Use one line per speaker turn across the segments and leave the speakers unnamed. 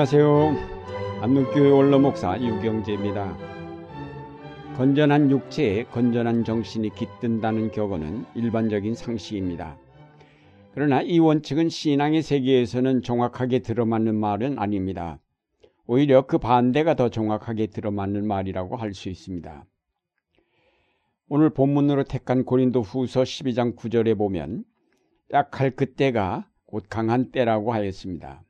안녕하세요. 안동교회 원로목사 유경재입니다. 건전한 육체에 건전한 정신이 깃든다는 격언은 일반적인 상식입니다. 그러나 이 원칙은 신앙의 세계에서는 정확하게 들어맞는 말은 아닙니다. 오히려 그 반대가 더 정확하게 들어맞는 말이라고 할 수 있습니다. 오늘 본문으로 택한 고린도 후서 12장 9절에 보면 약할 그때가 곧 강한 때라고 하였습니다.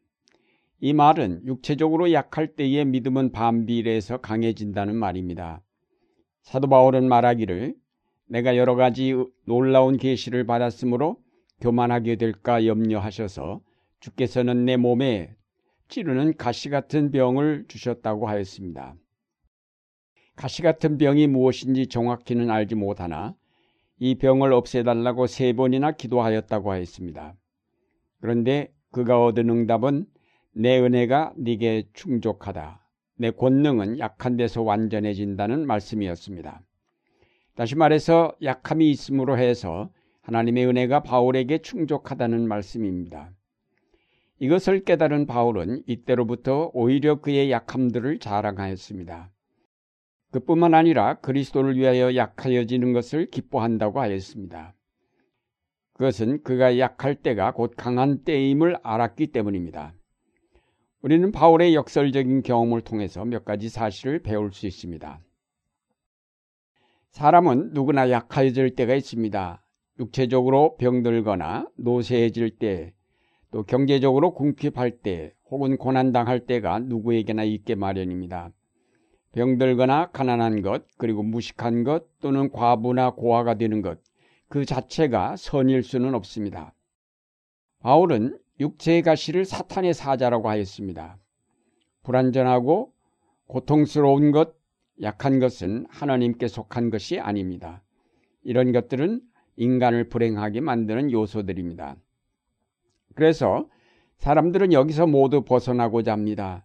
이 말은 육체적으로 약할 때의 믿음은 반비례해서 강해진다는 말입니다. 사도 바울은 말하기를 내가 여러 가지 놀라운 계시를 받았으므로 교만하게 될까 염려하셔서 주께서는 내 몸에 찌르는 가시 같은 병을 주셨다고 하였습니다. 가시 같은 병이 무엇인지 정확히는 알지 못하나 이 병을 없애달라고 세 번이나 기도하였다고 하였습니다. 그런데 그가 얻은 응답은 내 은혜가 네게 충족하다. 내 권능은 약한 데서 완전해진다는 말씀이었습니다. 다시 말해서 약함이 있음으로 해서 하나님의 은혜가 바울에게 충족하다는 말씀입니다. 이것을 깨달은 바울은 이때로부터 오히려 그의 약함들을 자랑하였습니다. 그뿐만 아니라 그리스도를 위하여 약하여지는 것을 기뻐한다고 하였습니다. 그것은 그가 약할 때가 곧 강한 때임을 알았기 때문입니다. 우리는 바울의 역설적인 경험을 통해서 몇 가지 사실을 배울 수 있습니다. 사람은 누구나 약해질 때가 있습니다. 육체적으로 병들거나 노쇠해질 때, 또 경제적으로 궁핍할 때, 혹은 고난당할 때가 누구에게나 있게 마련입니다. 병들거나 가난한 것, 그리고 무식한 것, 또는 과부나 고아가 되는 것, 그 자체가 선일 수는 없습니다. 바울은 육체의 가시를 사탄의 사자라고 하였습니다. 불완전하고 고통스러운 것, 약한 것은 하나님께 속한 것이 아닙니다. 이런 것들은 인간을 불행하게 만드는 요소들입니다. 그래서 사람들은 여기서 모두 벗어나고자 합니다.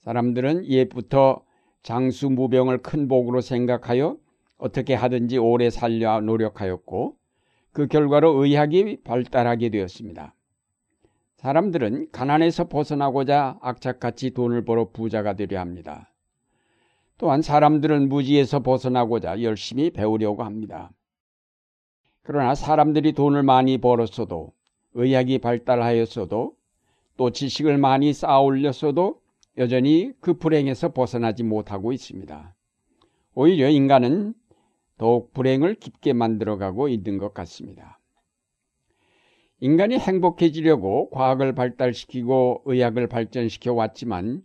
사람들은 옛부터 장수 무병을 큰 복으로 생각하여 어떻게 하든지 오래 살려 노력하였고 그 결과로 의학이 발달하게 되었습니다. 사람들은 가난에서 벗어나고자 악착같이 돈을 벌어 부자가 되려 합니다. 또한 사람들은 무지에서 벗어나고자 열심히 배우려고 합니다. 그러나 사람들이 돈을 많이 벌었어도 의학이 발달하였어도 또 지식을 많이 쌓아 올렸어도 여전히 그 불행에서 벗어나지 못하고 있습니다. 오히려 인간은 더욱 불행을 깊게 만들어가고 있는 것 같습니다. 인간이 행복해지려고 과학을 발달시키고 의학을 발전시켜 왔지만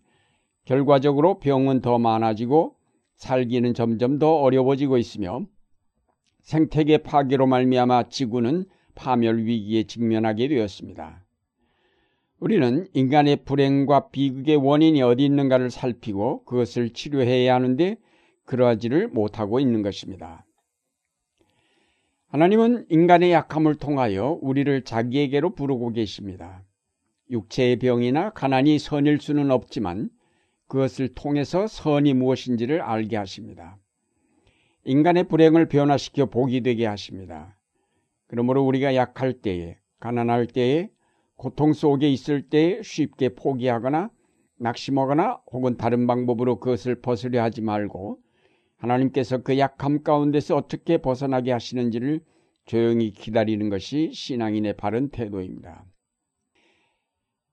결과적으로 병은 더 많아지고 살기는 점점 더 어려워지고 있으며 생태계 파괴로 말미암아 지구는 파멸 위기에 직면하게 되었습니다. 우리는 인간의 불행과 비극의 원인이 어디 있는가를 살피고 그것을 치료해야 하는데 그러하지를 못하고 있는 것입니다. 하나님은 인간의 약함을 통하여 우리를 자기에게로 부르고 계십니다. 육체의 병이나 가난이 선일 수는 없지만 그것을 통해서 선이 무엇인지를 알게 하십니다. 인간의 불행을 변화시켜 복이 되게 하십니다. 그러므로 우리가 약할 때에, 가난할 때에, 고통 속에 있을 때에 쉽게 포기하거나 낙심하거나 혹은 다른 방법으로 그것을 벗으려 하지 말고 하나님께서 그 약함 가운데서 어떻게 벗어나게 하시는지를 조용히 기다리는 것이 신앙인의 바른 태도입니다.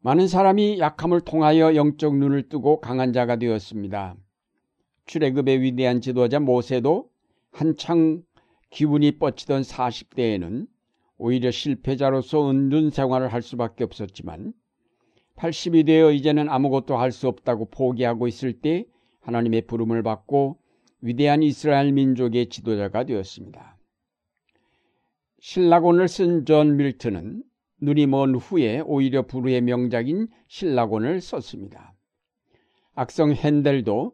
많은 사람이 약함을 통하여 영적 눈을 뜨고 강한 자가 되었습니다. 출애굽의 위대한 지도자 모세도 한창 기분이 뻗치던 40대에는 오히려 실패자로서 은둔 생활을 할 수밖에 없었지만 80이 되어 이제는 아무것도 할 수 없다고 포기하고 있을 때 하나님의 부름을 받고 위대한 이스라엘 민족의 지도자가 되었습니다. 실낙원을 쓴 존 밀턴은 눈이 먼 후에 오히려 불후의 명작인 실낙원을 썼습니다. 악성 핸델도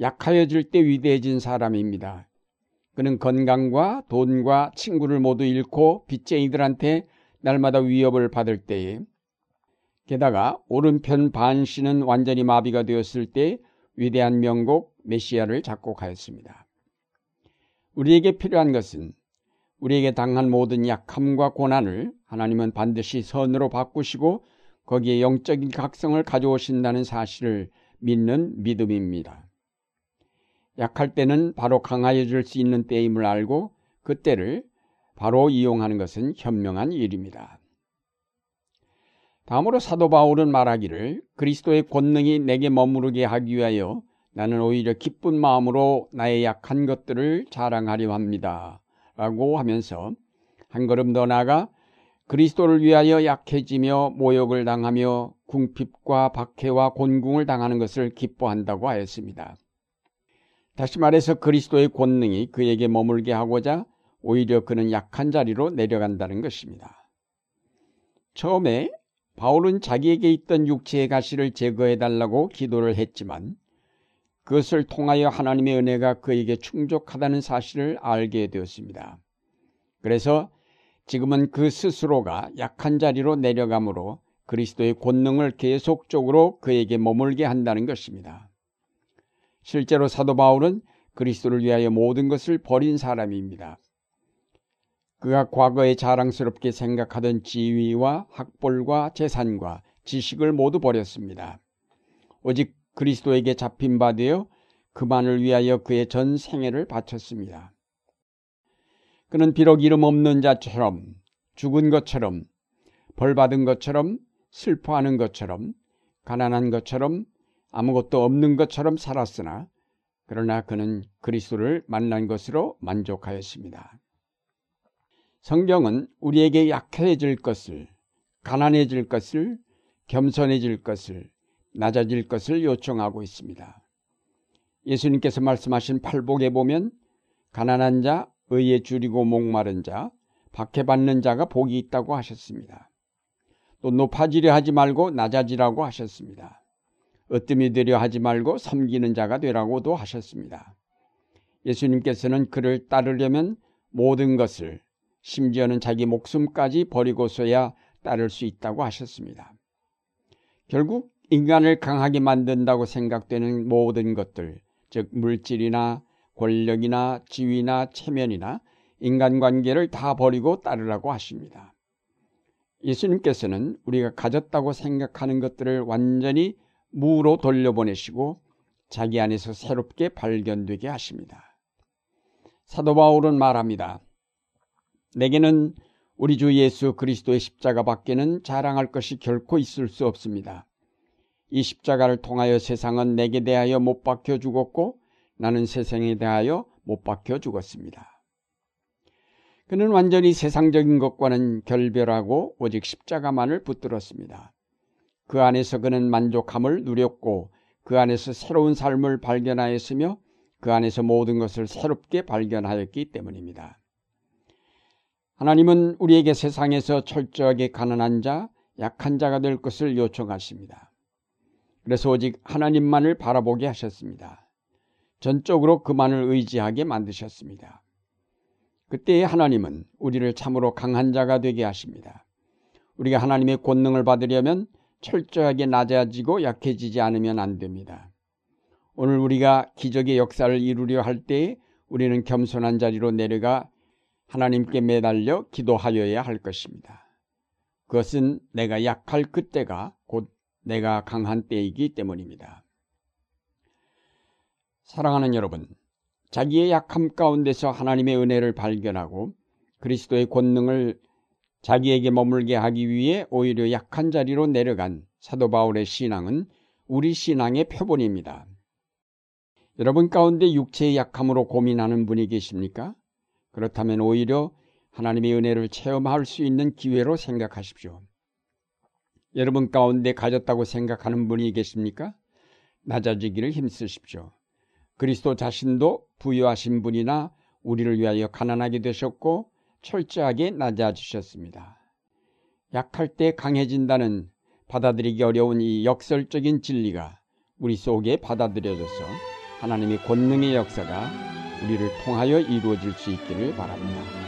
약하여질 때 위대해진 사람입니다. 그는 건강과 돈과 친구를 모두 잃고 빚쟁이들한테 날마다 위협을 받을 때에 게다가 오른편 반신은 완전히 마비가 되었을 때 위대한 명곡 메시아를 작곡하였습니다. 우리에게 필요한 것은 우리에게 당한 모든 약함과 고난을 하나님은 반드시 선으로 바꾸시고 거기에 영적인 각성을 가져오신다는 사실을 믿는 믿음입니다. 약할 때는 바로 강하여질 수 있는 때임을 알고 그때를 바로 이용하는 것은 현명한 일입니다. 다음으로 사도 바울은 말하기를 그리스도의 권능이 내게 머무르게 하기 위하여 나는 오히려 기쁜 마음으로 나의 약한 것들을 자랑하려 합니다. 라고 하면서 한 걸음 더 나아가 그리스도를 위하여 약해지며 모욕을 당하며 궁핍과 박해와 곤궁을 당하는 것을 기뻐한다고 하였습니다. 다시 말해서 그리스도의 권능이 그에게 머물게 하고자 오히려 그는 약한 자리로 내려간다는 것입니다. 처음에 바울은 자기에게 있던 육체의 가시를 제거해 달라고 기도를 했지만 그것을 통하여 하나님의 은혜가 그에게 충족하다는 사실을 알게 되었습니다. 그래서 지금은 그 스스로가 약한 자리로 내려가므로 그리스도의 권능을 계속적으로 그에게 머물게 한다는 것입니다. 실제로 사도 바울은 그리스도를 위하여 모든 것을 버린 사람입니다. 그가 과거에 자랑스럽게 생각하던 지위와 학벌과 재산과 지식을 모두 버렸습니다. 오직 그리스도에게 잡힌 바 되어 그만을 위하여 그의 전 생애를 바쳤습니다. 그는 비록 이름 없는 자처럼 죽은 것처럼 벌 받은 것처럼 슬퍼하는 것처럼 가난한 것처럼 아무것도 없는 것처럼 살았으나 그러나 그는 그리스도를 만난 것으로 만족하였습니다. 성경은 우리에게 약해질 것을, 가난해질 것을, 겸손해질 것을, 낮아질 것을 요청하고 있습니다. 예수님께서 말씀하신 팔복에 보면 가난한 자, 의에 줄이고 목마른 자, 박해받는 자가 복이 있다고 하셨습니다. 또 높아지려 하지 말고 낮아지라고 하셨습니다. 으뜸이 되려 하지 말고 섬기는 자가 되라고도 하셨습니다. 예수님께서는 그를 따르려면 모든 것을 심지어는 자기 목숨까지 버리고서야 따를 수 있다고 하셨습니다. 결국 인간을 강하게 만든다고 생각되는 모든 것들, 즉 물질이나 권력이나 지위나 체면이나 인간관계를 다 버리고 따르라고 하십니다. 예수님께서는 우리가 가졌다고 생각하는 것들을 완전히 무로 돌려보내시고 자기 안에서 새롭게 발견되게 하십니다. 사도 바울은 말합니다. 내게는 우리 주 예수 그리스도의 십자가 밖에는 자랑할 것이 결코 있을 수 없습니다. 이 십자가를 통하여 세상은 내게 대하여 못 박혀 죽었고 나는 세상에 대하여 못 박혀 죽었습니다. 그는 완전히 세상적인 것과는 결별하고 오직 십자가만을 붙들었습니다. 그 안에서 그는 만족함을 누렸고 그 안에서 새로운 삶을 발견하였으며 그 안에서 모든 것을 새롭게 발견하였기 때문입니다. 하나님은 우리에게 세상에서 철저하게 가난한 자, 약한 자가 될 것을 요청하십니다. 그래서 오직 하나님만을 바라보게 하셨습니다. 전적으로 그만을 의지하게 만드셨습니다. 그때 하나님은 우리를 참으로 강한 자가 되게 하십니다. 우리가 하나님의 권능을 받으려면 철저하게 낮아지고 약해지지 않으면 안 됩니다. 오늘 우리가 기적의 역사를 이루려 할 때에 우리는 겸손한 자리로 내려가 하나님께 매달려 기도하여야 할 것입니다. 그것은 내가 약할 그때가 곧 내가 강한 때이기 때문입니다. 사랑하는 여러분, 자기의 약함 가운데서 하나님의 은혜를 발견하고 그리스도의 권능을 자기에게 머물게 하기 위해 오히려 약한 자리로 내려간 사도 바울의 신앙은 우리 신앙의 표본입니다. 여러분 가운데 육체의 약함으로 고민하는 분이 계십니까? 그렇다면 오히려 하나님의 은혜를 체험할 수 있는 기회로 생각하십시오. 여러분 가운데 가졌다고 생각하는 분이 계십니까? 낮아지기를 힘쓰십시오. 그리스도 자신도 부유하신 분이나 우리를 위하여 가난하게 되셨고 철저하게 낮아지셨습니다. 약할 때 강해진다는 받아들이기 어려운 이 역설적인 진리가 우리 속에 받아들여져서 하나님의 권능의 역사가 우리를 통하여 이루어질 수 있기를 바랍니다.